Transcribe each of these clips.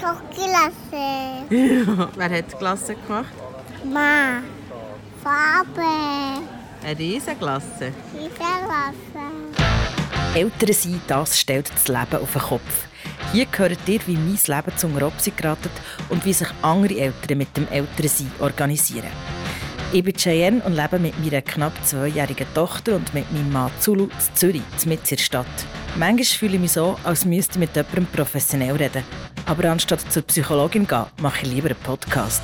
Schokolade. Wer hat die Klasse gemacht? Ma. Farbe. Eine Riesenglasse. Riesenklasse. Eltern sein, das stellt das Leben auf den Kopf. Hier hört ihr, wie mein Leben zum Robsi geratet und wie sich andere Eltern mit dem Elternsein organisieren. Ich bin Cheyenne und lebe mit meiner knapp zweijährigen Tochter und mit meinem Mann Zulu in Zürich, mitten in der Stadt. Manchmal fühle ich mich so, als müsste ich mit jemandem professionell reden. Aber anstatt zur Psychologin gehen, mache ich lieber einen Podcast.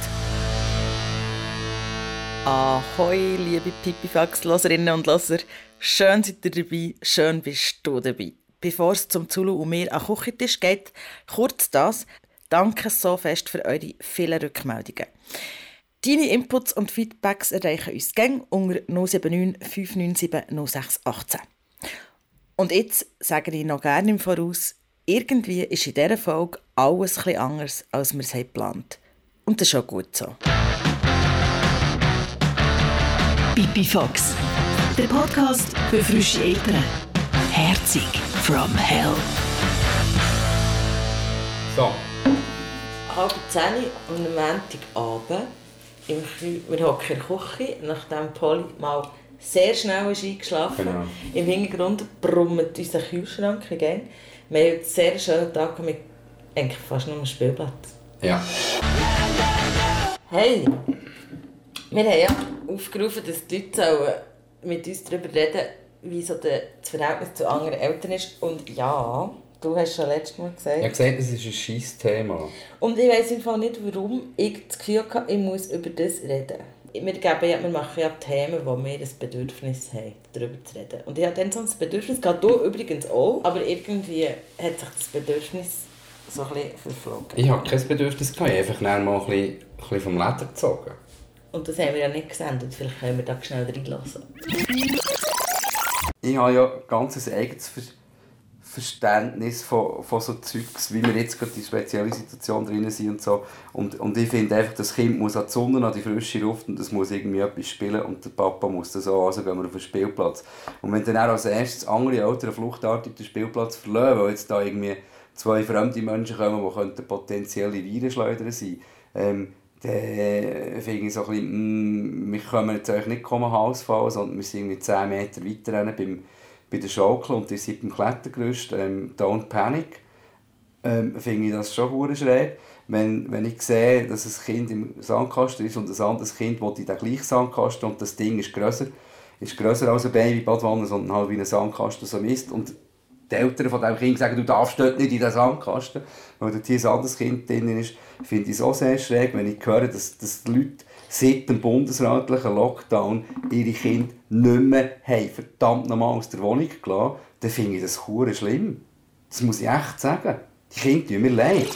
Ahoi, liebe Pipifax-Loserinnen und Loser. Schön seid ihr dabei, schön bist du dabei. Bevor es zum Zulu und mir an Küchentisch geht, kurz das. Danke so fest für eure vielen Rückmeldungen. Deine Inputs und Feedbacks erreichen uns gang unter 079 597 0618. Und jetzt sage ich noch gerne im Voraus, irgendwie ist in dieser Folge alles etwas anders, als wir es geplant haben. Und das ist auch gut so. Pipi Fox, der Podcast für frische Eltern. Herzig from hell. So, halb zehn und am Montagabend im wir hocken in der Küche, nachdem Polly mal sehr schnell ist eingeschlafen Genau. Im Hintergrund brummt unser Kühlschrank again. Wir haben einen sehr schönen Tag mit eigentlich fast nur einem Spielplatz. ja. Hey, wir haben ja aufgerufen, dass die Leute mit uns darüber reden wie so das Verhältnis zu anderen Eltern ist. Und ja, du hast schon letztes Mal gesagt. Ich habe gesagt, das ist ein scheiß Thema. Und ich weiß im Fall nicht, warum ich das Gefühl hatte, ich muss über das reden. Wir, geben ja, wir machen ja Themen, wo wir das Bedürfnis haben, darüber zu reden. Und ich hatte dann so ein Bedürfnis, gehabt, du übrigens auch, aber irgendwie hat sich das Bedürfnis so ein bisschen verflogen. Ich habe kein Bedürfnis gehabt, ich habe einfach mal ein bisschen, ein bisschen vom Leder gezogen. Und das haben wir ja nicht gesendet, vielleicht können wir da schnell reinlassen. Ich habe ja ganz ein eigenes Ver Verständnis von, von so Zeugs, wie wir jetzt gerade die spezielle Situation drin sind und so. Und, und ich finde einfach, das Kind muss an die Sonne, an die frische Luft und es muss irgendwie etwas spielen und der Papa muss das auch, also gehen wir auf den Spielplatz. Und wenn dann auch als erstes andere Eltern fluchtartig den Spielplatz verlassen, weil jetzt da irgendwie zwei fremde Menschen kommen, die könnten potenzielle Virenschleuder sein ähm, dann finde ich so ein bisschen, mm, wir können jetzt eigentlich nicht kommen Haus fallen, sondern wir sind irgendwie 10 Meter weiter beim, bei der Schaukel und ihr seid beim Klettergerüst, ähm, Don't Panic, ähm, finde ich das schon schräg. Wenn, wenn ich sehe, dass ein Kind im Sandkasten ist und ein anderes Kind will in den gleichen Sandkasten und das Ding ist grösser, ist grösser als eine Babybadwanne, sondern halt wie ein Sandkasten so misst. Und die Eltern von diesem Kind sagen, du darfst dort nicht in den Sandkasten, weil dort ein anderes Kind drin ist, finde ich so sehr schräg, wenn ich höre, dass, dass die Leute seit dem bundesrätlichen Lockdown ihre Kinder nicht mehr haben, verdammt nochmal aus der Wohnung gelassen, dann finde ich das hure schlimm. Das muss ich echt sagen. Die Kinder tun mir leid.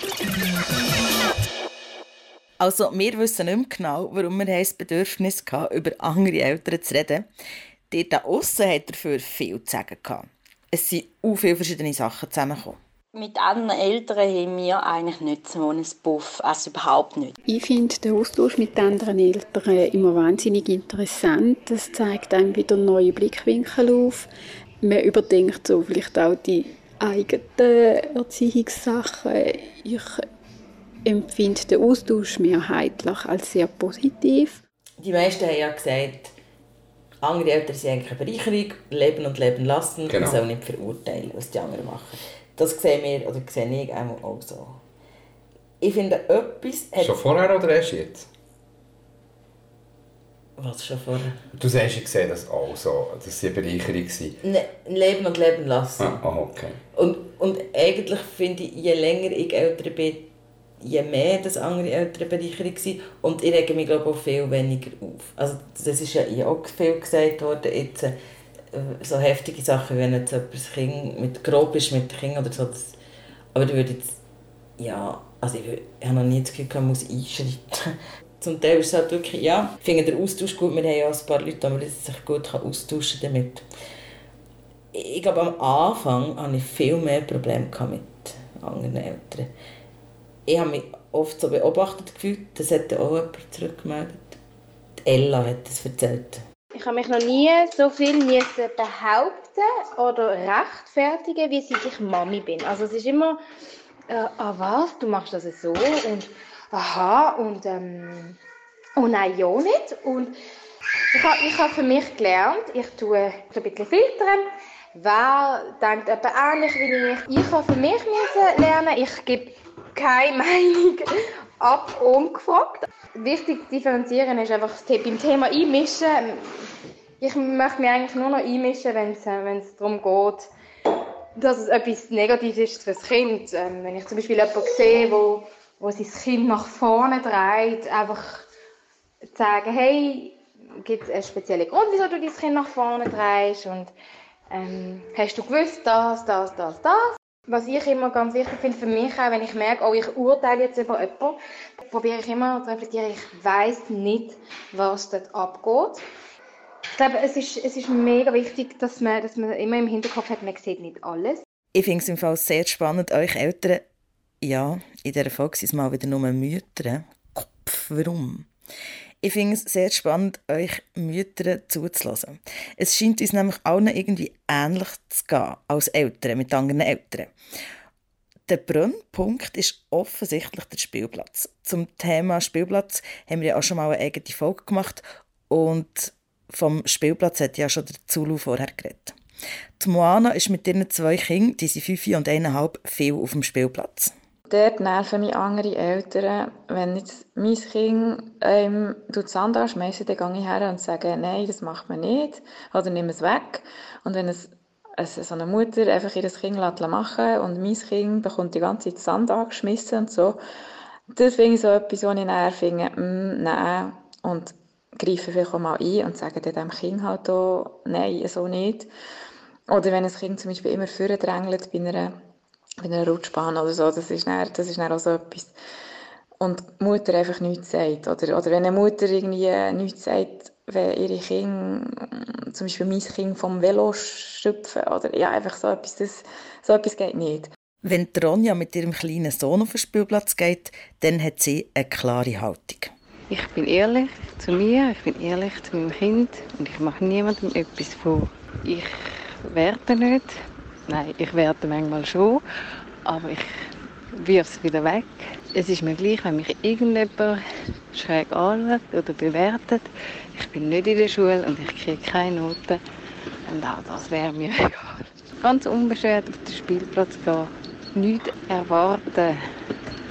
Also, wir wissen nicht mehr genau, warum wir das Bedürfnis hatten, über andere Eltern zu reden. Die da aussen hat dafür viel zu sagen. Es sind auch viele verschiedene Sachen zusammengekommen. Mit anderen Eltern haben wir eigentlich nicht so einen Buff, also überhaupt nicht. Ich finde den Austausch mit anderen Eltern immer wahnsinnig interessant. Das zeigt einem wieder neue Blickwinkel auf. Man überdenkt so vielleicht auch die eigenen Erziehungssachen. Ich empfinde den Austausch mehrheitlich als sehr positiv. Die meisten haben ja gesagt, andere Eltern sind eigentlich eine Bereicherung, leben und leben lassen, Genau. man soll nicht verurteilen, was die anderen machen. Das sehen wir, oder sehe ich auch so. Ich finde, etwas hat... Schon vorher oder erst jetzt? Was schon vorher? Du hast ja gesehen, dass auch so, dass sie eine Bereicherung sind. Ne, leben und leben lassen. Ah, ah, okay. Und, und eigentlich finde ich, je länger ich älter bin, je mehr das andere Eltern Bereicherung sind. Und ich rege mich glaube ich, auch viel weniger auf. Also das ist ja auch viel gesagt worden, jetzt, äh, so heftige Sachen, wenn jetzt jemand das Kind mit grob ist mit Kind oder so. Das, aber ich würde ja, also ich, ich habe noch nie das Gefühl, man muss einschreiten. Zum Teil ist es halt wirklich, ja, ich finde den Austausch gut. Wir haben ja ein paar Leute, die man sich gut austauschen kann damit ich glaube, am Anfang hatte ich viel mehr Probleme mit anderen Eltern. Ich habe mich oft so beobachtet gefühlt, das hat auch jemand zurückgemeldet. Die Ella hat das erzählt. Ich habe mich noch nie so viel müssen behaupten oder rechtfertigen, wie seit ich Mami bin. Also es ist immer äh, ah was, du machst das so und aha und ähm, oh nein, ja nicht. Und ich habe ich hab für mich gelernt, ich tue ein bisschen filtern, wer denkt etwa ähnlich wie ich. Ich habe für mich müssen lernen, ich gebe keine Meinung ab ungefragt. Wichtig zu differenzieren ist einfach beim Thema einmischen. Ich möchte mich eigentlich nur noch einmischen, wenn es, äh, wenn es darum geht, dass es etwas Negatives ist für das Kind. Ähm, wenn ich zum Beispiel jemanden sehe, wo, wo sein Kind nach vorne dreht, einfach sagen, hey, gibt es einen speziellen Grund, wieso du dein Kind nach vorne drehst und ähm, hast du gewusst, das, das, das, das. Was ich immer ganz wichtig finde für mich auch, wenn ich merke, oh, ich urteile jetzt über jemanden, probiere ich immer zu reflektieren, ich weiß nicht, was dort abgeht. Ich glaube, es ist, es ist mega wichtig, dass man, dass man immer im Hinterkopf hat, man sieht nicht alles. Ich finde es im Fall sehr spannend, euch Eltern, ja, in dieser Folge sind es mal wieder nur Mütter. Kopf, warum? Ich finde es sehr spannend, euch Mütter zuzulassen. Es scheint uns nämlich allen irgendwie ähnlich zu gehen als Eltern mit anderen Eltern. Der Brennpunkt ist offensichtlich der Spielplatz. Zum Thema Spielplatz haben wir ja auch schon mal eine eigene Folge gemacht und vom Spielplatz hat ja schon der Zulu vorher geredet. Die Moana ist mit ihren zwei Kindern, die sind fünf und eineinhalb, viel auf dem Spielplatz. Dort nerven mich andere Eltern, wenn jetzt mein Kind ähm, Sand anschmeißen, dann gehe ich her und sage, nein, das macht man nicht, oder nimm es weg. Und wenn es also so eine Mutter einfach ihr Kind machen und mein Kind bekommt die ganze Zeit Sand angeschmissen und so, das finde ich so etwas, wo ich näher finde, mm, nein, und greife vielleicht auch mal ein und sage dem Kind halt auch, nein, so nicht. Oder wenn ein Kind zum Beispiel immer vordrängelt bei einer bei einer Rutschbahn oder so, das ist dann, das ist dann auch so etwas. Und die Mutter einfach nichts sagt. Oder, oder wenn eine Mutter irgendwie nichts sagt, wenn ihre Kinder, zum Beispiel mein Kind vom Velo schöpfen, oder ja, einfach so etwas, das, so etwas geht nicht. Wenn Ronja mit ihrem kleinen Sohn auf den Spielplatz geht, dann hat sie eine klare Haltung. Ich bin ehrlich zu mir, ich bin ehrlich zu meinem Kind und ich mache niemandem etwas vor. Ich werte nicht, Nein, ich werte manchmal schon, aber ich wirf es wieder weg. Es ist mir gleich, wenn mich irgendjemand schräg anschaut oder bewertet. Ich bin nicht in der Schule und ich kriege keine Noten. Und auch das wäre mir egal. Ganz unbeschwert auf den Spielplatz gehen, nichts erwarten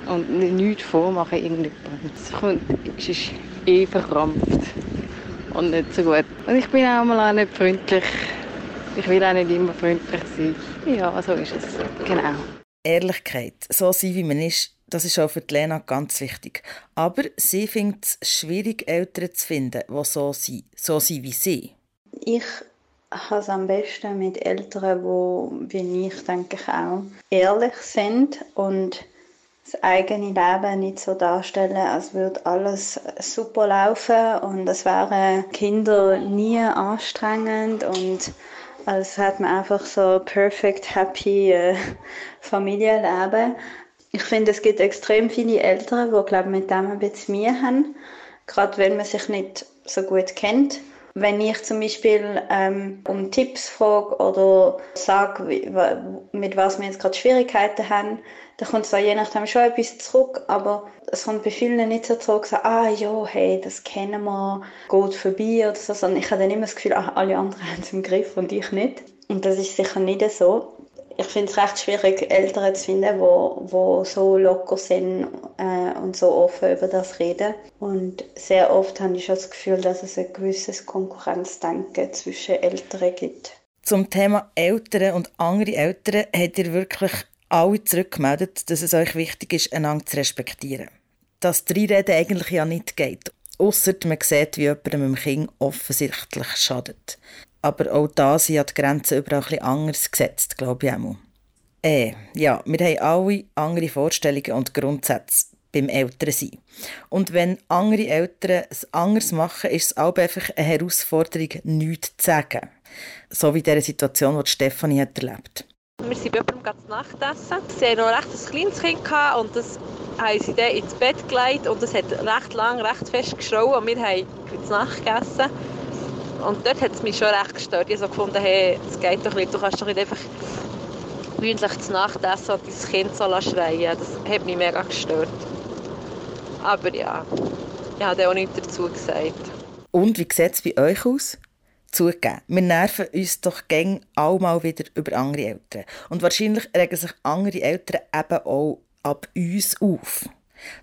und nichts vormachen irgendjemandem. Es, kommt, es ist eh verkrampft und nicht so gut. Und ich bin auch mal auch nicht freundlich ich will auch nicht immer freundlich sein. Ja, so ist es. Genau. Ehrlichkeit, so sein wie man ist, das ist auch für Lena ganz wichtig. Aber sie findet es schwierig, Eltern zu finden, die so sind, so sind wie sie. Ich habe es am besten mit Eltern, die, wie ich denke ich auch, ehrlich sind und das eigene Leben nicht so darstellen, als würde alles super laufen und es wären Kinder nie anstrengend und als hat man einfach so perfect happy äh, Familienleben. Ich finde, es gibt extrem viele Eltern, die glaube mit dem ein bisschen Mühe haben, gerade wenn man sich nicht so gut kennt. Wenn ich zum Beispiel ähm, um Tipps frage oder sage, mit was wir jetzt gerade Schwierigkeiten haben, dann kommt zwar je nachdem schon etwas zurück, aber es kommt bei vielen nicht so zurück, so, ah ja, hey, das kennen wir, geht vorbei oder so, sondern ich habe dann immer das Gefühl, ah, alle anderen haben es im Griff und ich nicht. Und das ist sicher nicht so. Ich finde es recht schwierig, Eltern zu finden, die wo, wo so locker sind äh, und so offen über das reden. Und sehr oft habe ich schon das Gefühl, dass es ein gewisses Konkurrenzdenken zwischen Eltern gibt. Zum Thema Eltern und andere Eltern habt ihr wirklich alle zurückgemeldet, dass es euch wichtig ist, einander zu respektieren. Dass die Reden eigentlich ja nicht geht. Ausser man sieht, wie jemand einem Kind offensichtlich schadet. Aber auch da sind ja die Grenzen überall ein anders gesetzt, glaube ich auch. Äh, ja, wir haben alle andere Vorstellungen und Grundsätze beim Elternsein. Und wenn andere Eltern es anders machen, ist es auch einfach eine Herausforderung, nichts zu sagen. So wie in dieser Situation, die Stefanie hat erlebt wir sind bei jemandem zu Nacht essen. Sie hatten noch recht ein kleines Kind und das haben sie dann ins Bett gelegt und es hat recht lang, recht fest geschrauen und wir haben zu Nacht gegessen. Und dort hat es mich schon recht gestört. Ich habe so gefunden, hey, das geht doch nicht, du kannst doch nicht einfach gewöhnlich zu Nacht essen und dein Kind soll schreien. Das hat mich mega gestört. Aber ja, ich habe auch nichts dazu gesagt. Und wie sieht es bei euch aus? Zugegeben, wir nerven uns doch gäng mal wieder über andere Eltern. Und wahrscheinlich regen sich andere Eltern eben auch ab uns auf.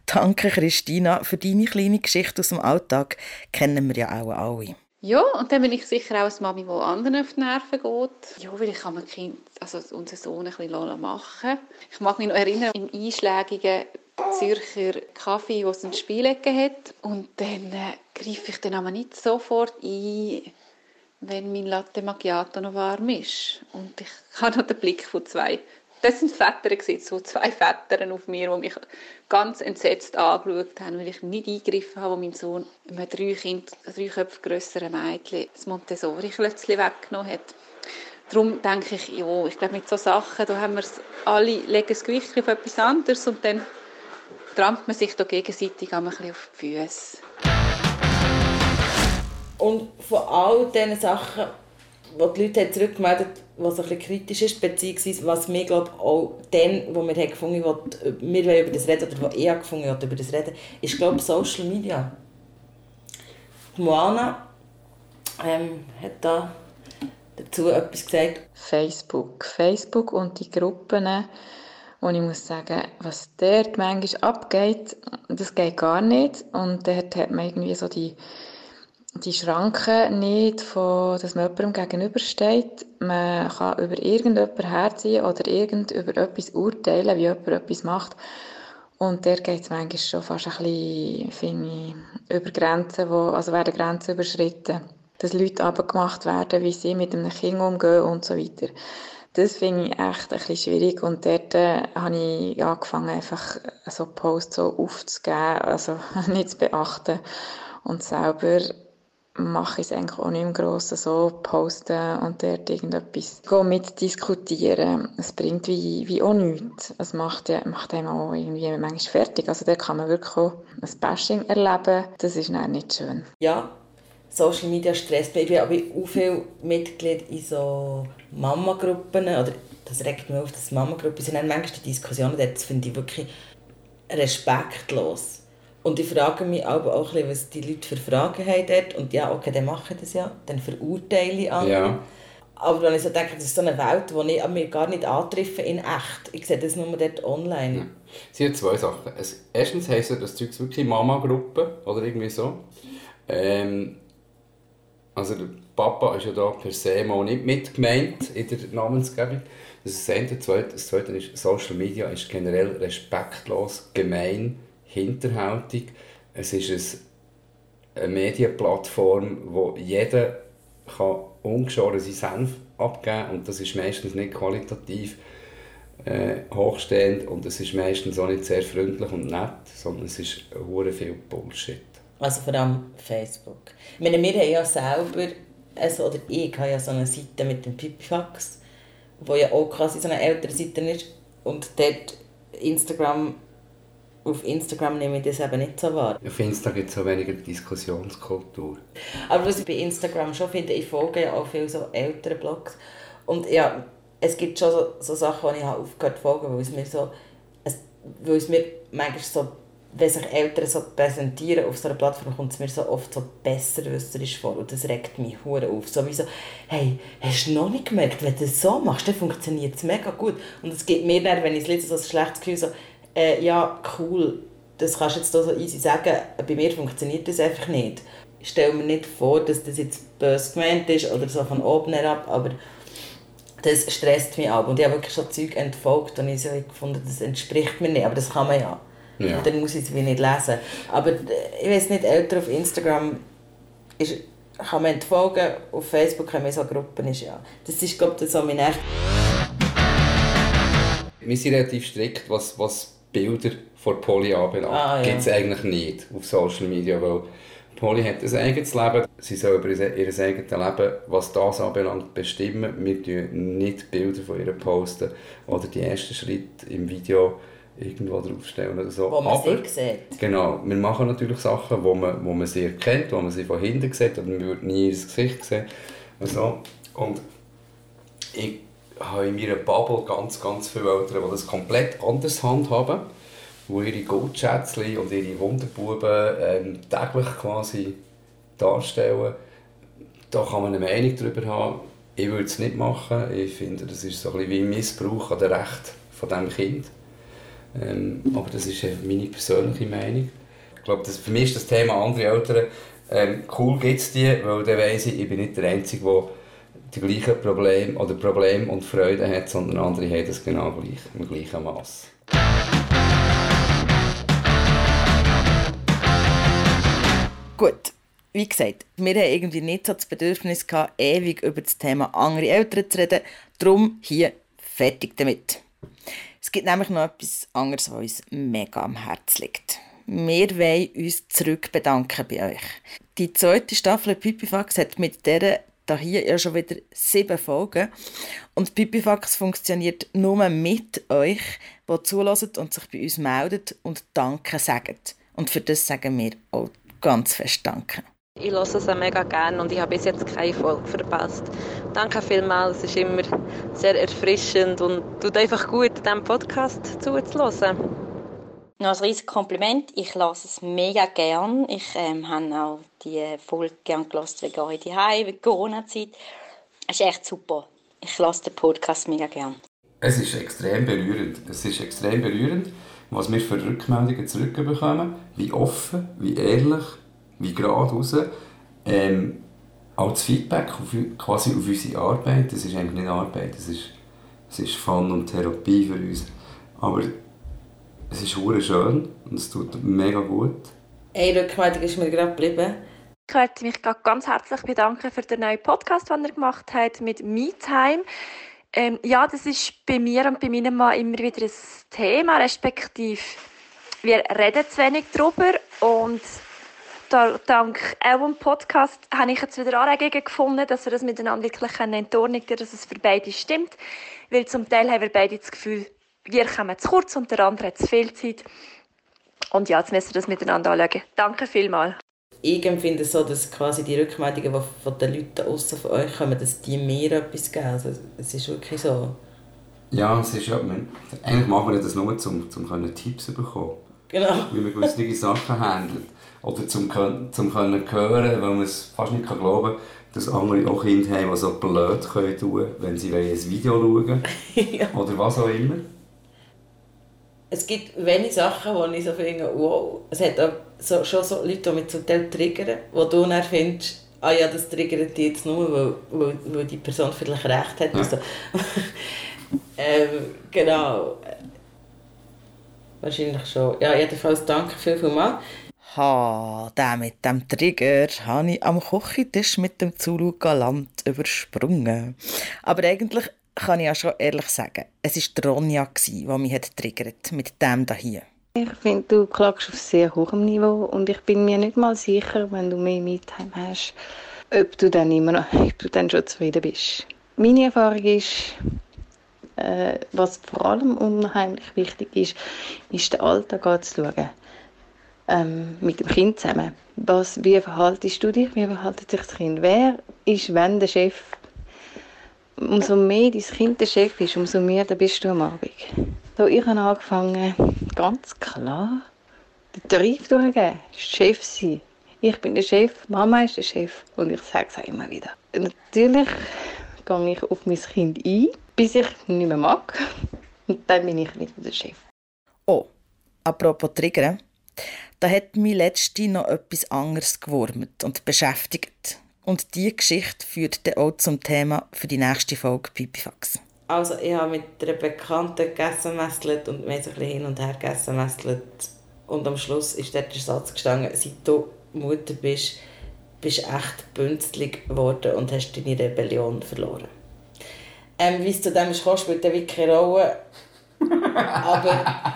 Danke, Christina, für deine kleine Geschichte aus dem Alltag. Kennen wir ja auch alle. Ja, und dann bin ich sicher auch als Mami, die anderen auf die Nerven geht. Ja, weil ich mein Kind, also unseren Sohn ein bisschen machen Ich mag mich noch erinnern, im einschlägigen Zürcher Kaffee, wo es ein Spielecke hat. Und dann äh, greife ich dann aber nicht sofort ein, wenn mein Latte Macchiato noch warm ist. Und ich habe noch den Blick von zwei das sind Väter, so zwei Väter auf mir, die mich ganz entsetzt angeschaut haben, weil ich nicht eingegriffen habe, wo mein Sohn einem drei, kind, drei Köpfe grösseren Mädchen das Montessori-Klötzchen weggenommen hat. Darum denke ich, ja, ich glaube, mit solchen Sachen, da haben wir alle, legen das Gewicht auf etwas anderes und dann trampt man sich da gegenseitig ein bisschen auf die Füße. Und von all diesen Sachen, die die Leute zurückgemeldet haben, was ein kritisch ist, beziehungsweise was mir glaube auch dann, wo wir gefunden haben, wir über das reden, oder wo ich gefunden habe, über das reden, ist glaube Social Media. Die Moana ähm, hat da dazu etwas gesagt. Facebook. Facebook und die Gruppen, und ich muss sagen, was dort manchmal abgeht, das geht gar nicht. Und dort hat man irgendwie so die die Schranke nicht, von, dass man jemandem gegenübersteht. Man kann über irgendjemanden herziehen oder irgend über etwas urteilen, wie jemand etwas macht. Und der geht es manchmal schon fast ein bisschen, finde ich, über Grenzen, wo, also werden Grenzen überschritten. Dass Leute abgemacht werden, wie sie mit einem Kind umgehen und so weiter. Das finde ich echt ein bisschen schwierig und dort äh, habe ich angefangen, einfach so Posts so aufzugeben, also nicht zu beachten und selber mache ich es eigentlich auch nicht im Grossen so, posten und dort irgendetwas mitdiskutieren. Es bringt wie, wie auch nichts. Es macht, macht einem auch irgendwie manchmal fertig. Also da kann man wirklich auch ein Bashing erleben. Das ist dann nicht schön. Ja, Social Media stresst mich. Ich habe auch viele Mitglieder in so Mama-Gruppen, oder das regt mich auf, dass Mama-Gruppen sind. Manchmal die Diskussionen, das finde ich wirklich respektlos und ich frage mich aber auch, ein bisschen, was die Leute für Fragen haben dort. Und ja, okay, dann mache ich das ja, dann verurteile ich andere. Ja. Aber wenn ich so denke, das ist so eine Welt, die ich mir gar nicht antreffe in echt. Ich sehe das nur dort online. Ja. Es sind zwei Sachen. Erstens heisst das Zeug wirklich Mama-Gruppe oder irgendwie so. Ähm, also der Papa ist ja da per se mal nicht mitgemeint in der Namensgebung. Das ist das eine. Das zweite ist, Social Media ist generell respektlos, gemein hinterhältig. Es ist eine Medienplattform, wo jeder kann ungeschoren seinen Senf abgeben und das ist meistens nicht qualitativ äh, hochstehend und es ist meistens auch nicht sehr freundlich und nett, sondern es ist hure viel Bullshit. Also vor allem Facebook. Ich meine, wir haben ja selber, also, oder ich habe ja so eine Seite mit dem Pipifax, wo ja auch quasi so eine ältere Seite ist und dort Instagram auf Instagram nehme ich das eben nicht so wahr. Auf Instagram gibt es auch weniger Diskussionskultur. Aber was ich bei Instagram schon finde, ich folge ja auch viele so ältere Blogs. Und ja, es gibt schon so, so Sachen, die ich habe aufgehört zu folgen, weil es mir so, es, weil es mir manchmal so, wenn sich Eltern so präsentieren auf so einer Plattform, kommt es mir so oft so besserwisserisch vor und das regt mich hure auf. So wie so, hey, hast du noch nicht gemerkt, wenn du das so machst, dann funktioniert es mega gut. Und es gibt mir dann, wenn ich es lese, so ein schlechtes Gefühl, so, äh, ja, cool, das kannst du jetzt so easy sagen, bei mir funktioniert das einfach nicht. Ich stelle mir nicht vor, dass das jetzt böse gemeint ist oder so von oben herab, aber das stresst mich auch. Und ich habe wirklich schon Zeug entfolgt und ich so gefunden, das entspricht mir nicht, aber das kann man ja. ja. Und dann muss ich es wie nicht lesen. Aber äh, ich weiß nicht, Eltern auf Instagram ist, kann man entfolgen, auf Facebook haben wir so Gruppen, ist ja. Das ist, glaube ich, so mein echt... Wir sind relativ strikt, was, was Bilder von Polly anbelangt. Ah, ja. Gibt es eigentlich nicht auf Social Media, weil Polly hat ein eigenes Leben. Sie soll über ihr eigenes Leben, was das anbelangt, bestimmen. Wir posten nicht Bilder von ihr posten oder die ersten Schritte im Video irgendwo draufstellen oder so. Wo man Aber, sie sieht. Genau, wir machen natürlich Sachen, wo man, wo man sie erkennt, wo man sie von hinten sieht, aber man würde nie ihr Gesicht sehen. Also, und ich habe in meiner Bubble ganz, ganz viele Eltern, die das komplett anders handhaben, die ihre Goldschätzchen und ihre Wunderbuben ähm, täglich quasi darstellen. Da kann man eine Meinung darüber haben. Ich würde es nicht machen. Ich finde, das ist so ein bisschen wie Missbrauch an den Recht von diesem Kind. Ähm, aber das ist meine persönliche Meinung. Ich glaube, das, für mich ist das Thema andere Eltern ähm, cool gibt die, weil dann weiss ich, ich bin nicht der Einzige, der die gleichen Probleme oder Probleme und Freude hat, sondern andere haben das genau gleich, im gleichen Maß. Gut, wie gesagt, wir haben irgendwie nicht so das Bedürfnis gehabt, ewig über das Thema andere Eltern zu reden. Darum hier fertig damit. Es gibt nämlich noch etwas anderes, was uns mega am Herzen liegt. Wir wollen uns zurück bedanken bei euch. Die zweite Staffel Pipifax hat mit der da hier ja schon wieder sieben Folgen. Und Pipifax funktioniert nur mit euch, die zulassen und sich bei uns meldet und Danke sagen. Und für das sagen wir auch ganz fest Danke. Ich höre es mega gerne und ich habe bis jetzt keine Folge verpasst. Danke vielmals, es ist immer sehr erfrischend und tut einfach gut, diesem Podcast zuzuhören. Noch ein riesiges Kompliment. Ich lasse es mega gern. Ich ähm, habe auch die Folge gern gelassen wegen euch daheim, wegen Corona-Zeit. Es ist echt super. Ich lasse den Podcast mega gern. Es ist extrem berührend. Es ist extrem berührend, was wir für Rückmeldungen zurückbekommen. Wie offen, wie ehrlich, wie geradeaus. Ähm, auch das Feedback auf, quasi auf unsere Arbeit, das ist eigentlich nicht Arbeit, das ist, das ist Fun und Therapie für uns. Aber es ist hure schön und es tut mega gut. Eine Rückmeldung ist mir gerade geblieben. Ich möchte mich ganz herzlich bedanken für den neuen Podcast, den er gemacht hat mit MeTime. Ähm, ja, das ist bei mir und bei meinem Mann immer wieder ein Thema, respektive wir reden zu wenig darüber und da, dank eurem Podcast habe ich jetzt wieder Anregungen gefunden, dass wir das miteinander wirklich in Ordnung dass es für beide stimmt. Weil zum Teil haben wir beide das Gefühl, wir kommen zu kurz und der andere hat zu viel Zeit. Und ja, jetzt müssen wir das miteinander anschauen. Danke vielmals. Ich empfinde es so, dass quasi die Rückmeldungen, die von den Leuten außen von euch kommen, dass die mir etwas geben. Also, es ist wirklich so. Ja, es ist ja, man, eigentlich machen wir das nur, um, um Tipps zu bekommen. Genau. Wie man gewisse Sachen handelt. Oder zum, zum können hören, weil man es fast nicht glauben kann, dass andere auch Kinder haben, die so blöd können tun wenn sie ein Video schauen ja. Oder was auch immer es gibt wenige Sachen, wo ich so finde, wow, es hat auch so, schon so Leute, die mich zum Teil triggern, wo du dann findest, ah ja, das triggert dich jetzt nur, weil, weil, weil die Person vielleicht recht hat. Ja. So. ähm, genau. Wahrscheinlich schon. Ja, jedenfalls danke viel, viel mal. Ha, der mit dem Trigger habe ich am Kochentisch mit dem Zulu galant übersprungen. Aber eigentlich kann ich ja schon ehrlich sagen, es war Ronja, die mich hat triggert mit dem hier. Ich finde, du klagst auf sehr hohem Niveau und ich bin mir nicht mal sicher, wenn du mehr Meetime hast, ob du dann immer noch, ob du dann schon zufrieden bist. Meine Erfahrung ist, äh, was vor allem unheimlich wichtig ist, ist den Alltag anzuschauen. Ähm, mit dem Kind zusammen. Was, wie verhaltest du dich? Wie verhaltet sich das Kind? Wer ist, wenn der Chef umso mehr dein Kind der Chef ist, umso mehr bist du am Abend. So, ich habe angefangen, ganz klar, den Tarif durchzugeben, Chef sein. Ich bin der Chef, Mama ist der Chef und ich sage es auch immer wieder. Natürlich gehe ich auf mein Kind ein, bis ich nicht mehr mag und dann bin ich wieder der Chef. Oh, apropos Triggern, da hat mich letzte noch etwas anderes gewurmt und beschäftigt. Und diese Geschichte führt dann auch zum Thema für die nächste Folge Pipifax. Also ich habe mit einer Bekannten gegessen und wir haben so ein bisschen hin und her gegessen. Und am Schluss ist dort der Satz gestanden, seit du Mutter bist, bist du echt bünzlig geworden und hast deine Rebellion verloren. Ähm, wie es zu dem ist, spielt wirklich keine Rolle. Aber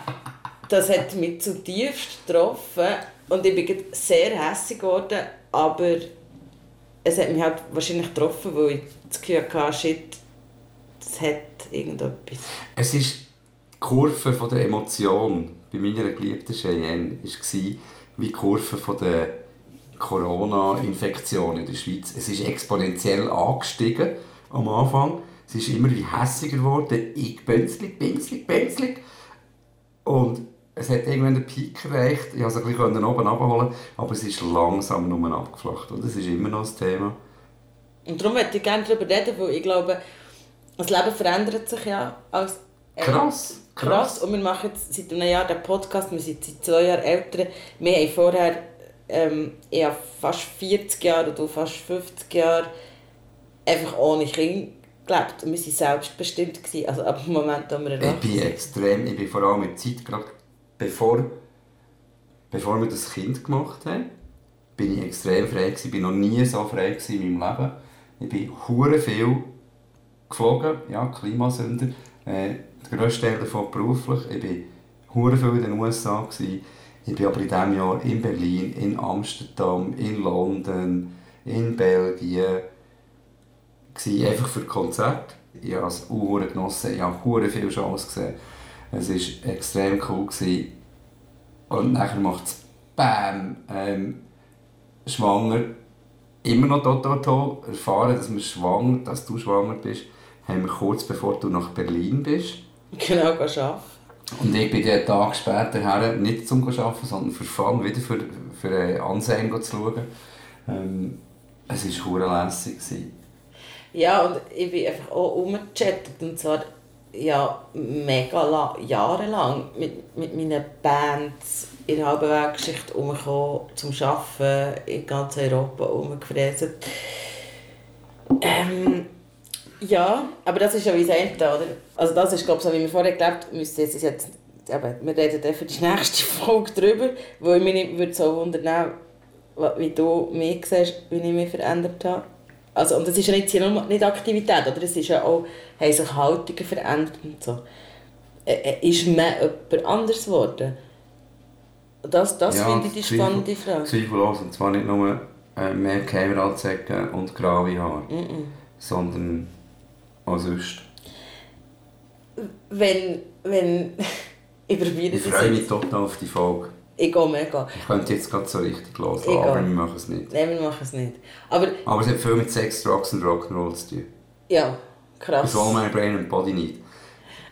das hat mich zutiefst getroffen und ich bin sehr hässlich geworden, aber es hat mich halt wahrscheinlich getroffen, weil ich das Gefühl hatte, shit, das hat irgendetwas. Es ist die Kurve von der Emotion bei meiner geliebten Cheyenne war wie die Kurve von der Corona-Infektion in der Schweiz. Es ist exponentiell angestiegen am Anfang. sie ist immer wie hässiger geworden. Ich bünzlig, bünzlig, bünzlig. Und es hat irgendwann den Peak erreicht. Ich konnte es ein bisschen oben abholen, aber es ist langsam nur abgeflacht. Und das ist immer noch das Thema. Und darum möchte ich gerne darüber reden, weil ich glaube, das Leben verändert sich ja als Krass, krass. krass. Und wir machen jetzt seit einem Jahr den Podcast, wir sind seit zwei Jahren älter. Wir haben vorher ähm, ich habe fast 40 Jahre oder fast 50 Jahre einfach ohne Kind gelebt. Und wir waren selbstbestimmt. Gewesen. Also ab dem Moment, wo wir erwachsen Ich bin extrem, ich bin vor allem der Zeit, gerade bevor, bevor wir das Kind gemacht haben, bin ich extrem frei gewesen. Ich bin noch nie so frei in meinem Leben. Ich bin hure viel geflogen, ja, Klimasünder. Äh, der grösste Teil davon beruflich. Ich war hure viel in den USA. Gewesen. Ich war aber in diesem Jahr in Berlin, in Amsterdam, in London, in Belgien. Gewesen, einfach für Konzerte. Ich habe es genossen. Ich habe viele Chancen gesehen. Es war extrem cool. Gewesen. Und nachher macht es BAM! Ähm, schwanger. Immer noch toll. Erfahren, dass, wir schwanger, dass du schwanger bist, haben wir kurz bevor du nach Berlin bist. Genau, arbeiten. Und ich bin einen Tag später her, nicht zum Arbeiten, sondern für Fun, wieder für, für Ansehen zu schauen. Ähm, es war lässig. Ja, und ich bin einfach auch umgechattet. Und zwar ja, mega lang, jahrelang mit, mit meinen Bands in der Halbenweggeschichte umgekommen, zum Arbeiten in ganz Europa umgefräst. Ähm, ja, aber das ist ja wie das Ende, oder? Also das ist, glaube ich, so wie wir vorher gelebt haben, jetzt, jetzt, eben, wir reden dann für die nächste Folge darüber, weil mich würde so wundern, wie du mich siehst, wie ich mich verändert habe. Also, und das ist ja nicht, nicht Aktivität, oder? Es ist ja auch, haben sich Haltungen verändert und so. Ist man jemand anders geworden? Das, das ja, finde ich die spannende Frage. Zweifellos, und zwar nicht nur äh, mehr Kämeranzecken und graue Haare, mm -mm. sondern auch sonst. Wenn, wenn, ich probiere Ich freue mich total auf die Folge. Ich gehe mega. Ich könnte jetzt gerade so richtig los, aber wir machen es nicht. Nein, wir machen es nicht. Aber, aber es hat viel mit Sex, Drugs und Rock'n'Roll zu tun. Ja, krass. With all my brain and body need.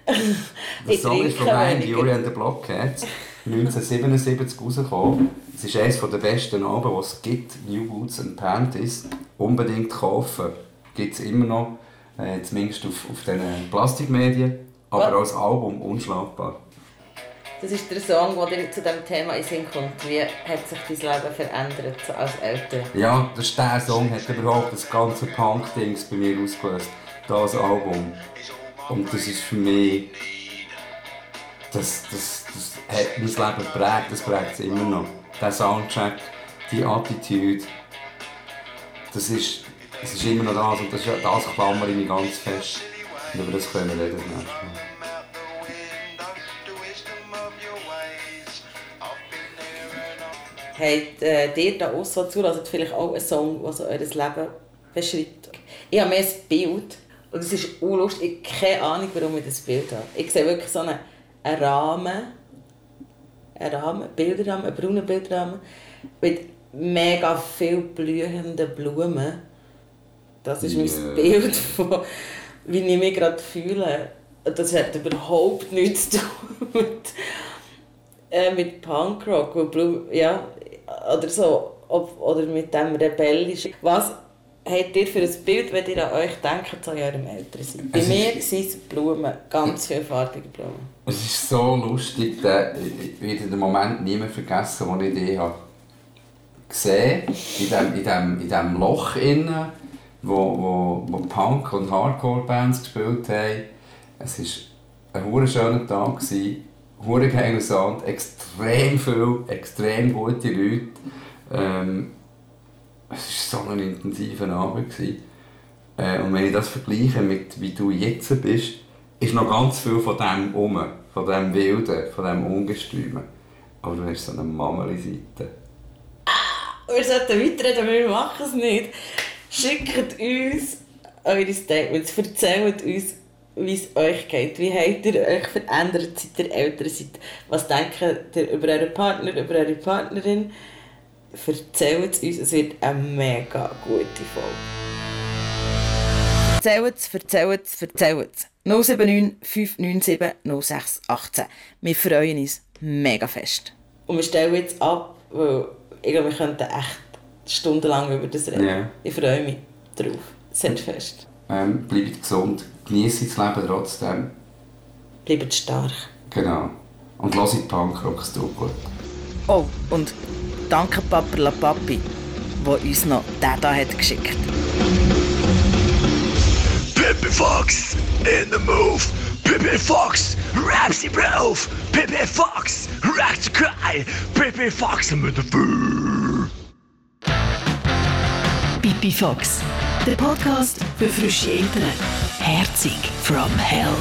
Der Song ist von Andy Julian the Blockheads. 1977 rausgekommen. Es ist eines der besten Alben, die es gibt. New Boots and Panties. Unbedingt kaufen. Gibt es immer noch. Äh, zumindest auf, auf den Plastikmedien. Aber Was? als Album unschlagbar. Das ist der Song, der zu diesem Thema in Sinn kommt. Wie hat sich dein Leben verändert als Eltern? Ja, das der Song, hat überhaupt das ganze Punk-Dings bei mir ausgelöst. Das Album. Und das ist für mich... Das, das, das hat mein Leben geprägt, das prägt es immer noch. Der Soundtrack, die Attitude, das ist, das ist immer noch das und das, das klammere ich mich ganz fest. Und über das können wir reden habt äh, ihr da auch so zulassen, vielleicht auch einen Song, der so euer Leben beschreibt? Ich habe mehr ein Bild und es ist unlustig, ich habe keine Ahnung, warum ich das Bild habe. Ich sehe wirklich so einen, einen Rahmen, einen Rahmen, Bilderrahmen, einen braunen Bilderrahmen mit mega viel blühenden Blumen. Das ist yeah. mein Bild von, wie ich mich gerade fühle. Das hat überhaupt nichts zu tun mit, äh, mit Punkrock. Ja, oder so, ob, oder mit dem rebellischen. Was habt ihr für ein Bild, wenn ihr an euch denkt, in eurem Eltern seid? Bei mir sind es Blumen, ganz viele farbige Blumen. Es ist so lustig, der, ich werde den Moment nie mehr vergessen, wo ich die habe gesehen in diesem, in dem, in dem Loch innen, wo, wo, wo Punk- und Hardcore-Bands gespielt haben. Es war ein schöner Tag. Gewesen hure geiler Sound, extrem viel, extrem gute Leute. Ähm, es war so ein intensiver Abend. Äh, und wenn ich das vergleiche mit wie du jetzt bist, ist noch ganz viel von dem um, von dem Wilden, von dem Ungestümen. Aber du hast so eine Mammeli-Seite. Wir sollten weiterreden, aber wir machen es nicht. Schickt uns eure Statements, erzählt uns, wie es euch geht. Wie habt ihr euch verändert, seit ihr älter seid? Was denkt ihr über euren Partner, über eure Partnerin? Erzählt es uns, es wird eine mega gute Folge. Erzählt, erzählt, erzählt. 079 597 0618. Wir freuen uns mega fest. Und wir stellen jetzt ab, weil ich glaube, wir könnten echt stundenlang über das reden. Ja. Ich freue mich drauf. Sehr fest. Ähm, bleibt gesund, genießt das Leben trotzdem. Bleibt stark. Genau. Und hört Punkrock, es tut gut. Oh, und danke Papa La Papi, der uns noch den hier hat geschickt Pippi Fox in the move. Pippi Fox raps die Roof. Pippi Fox racks the cry. Pippi Fox mit der Fur. Pipi Fox, der Podcast für frische Eltern. Herzig from Hell.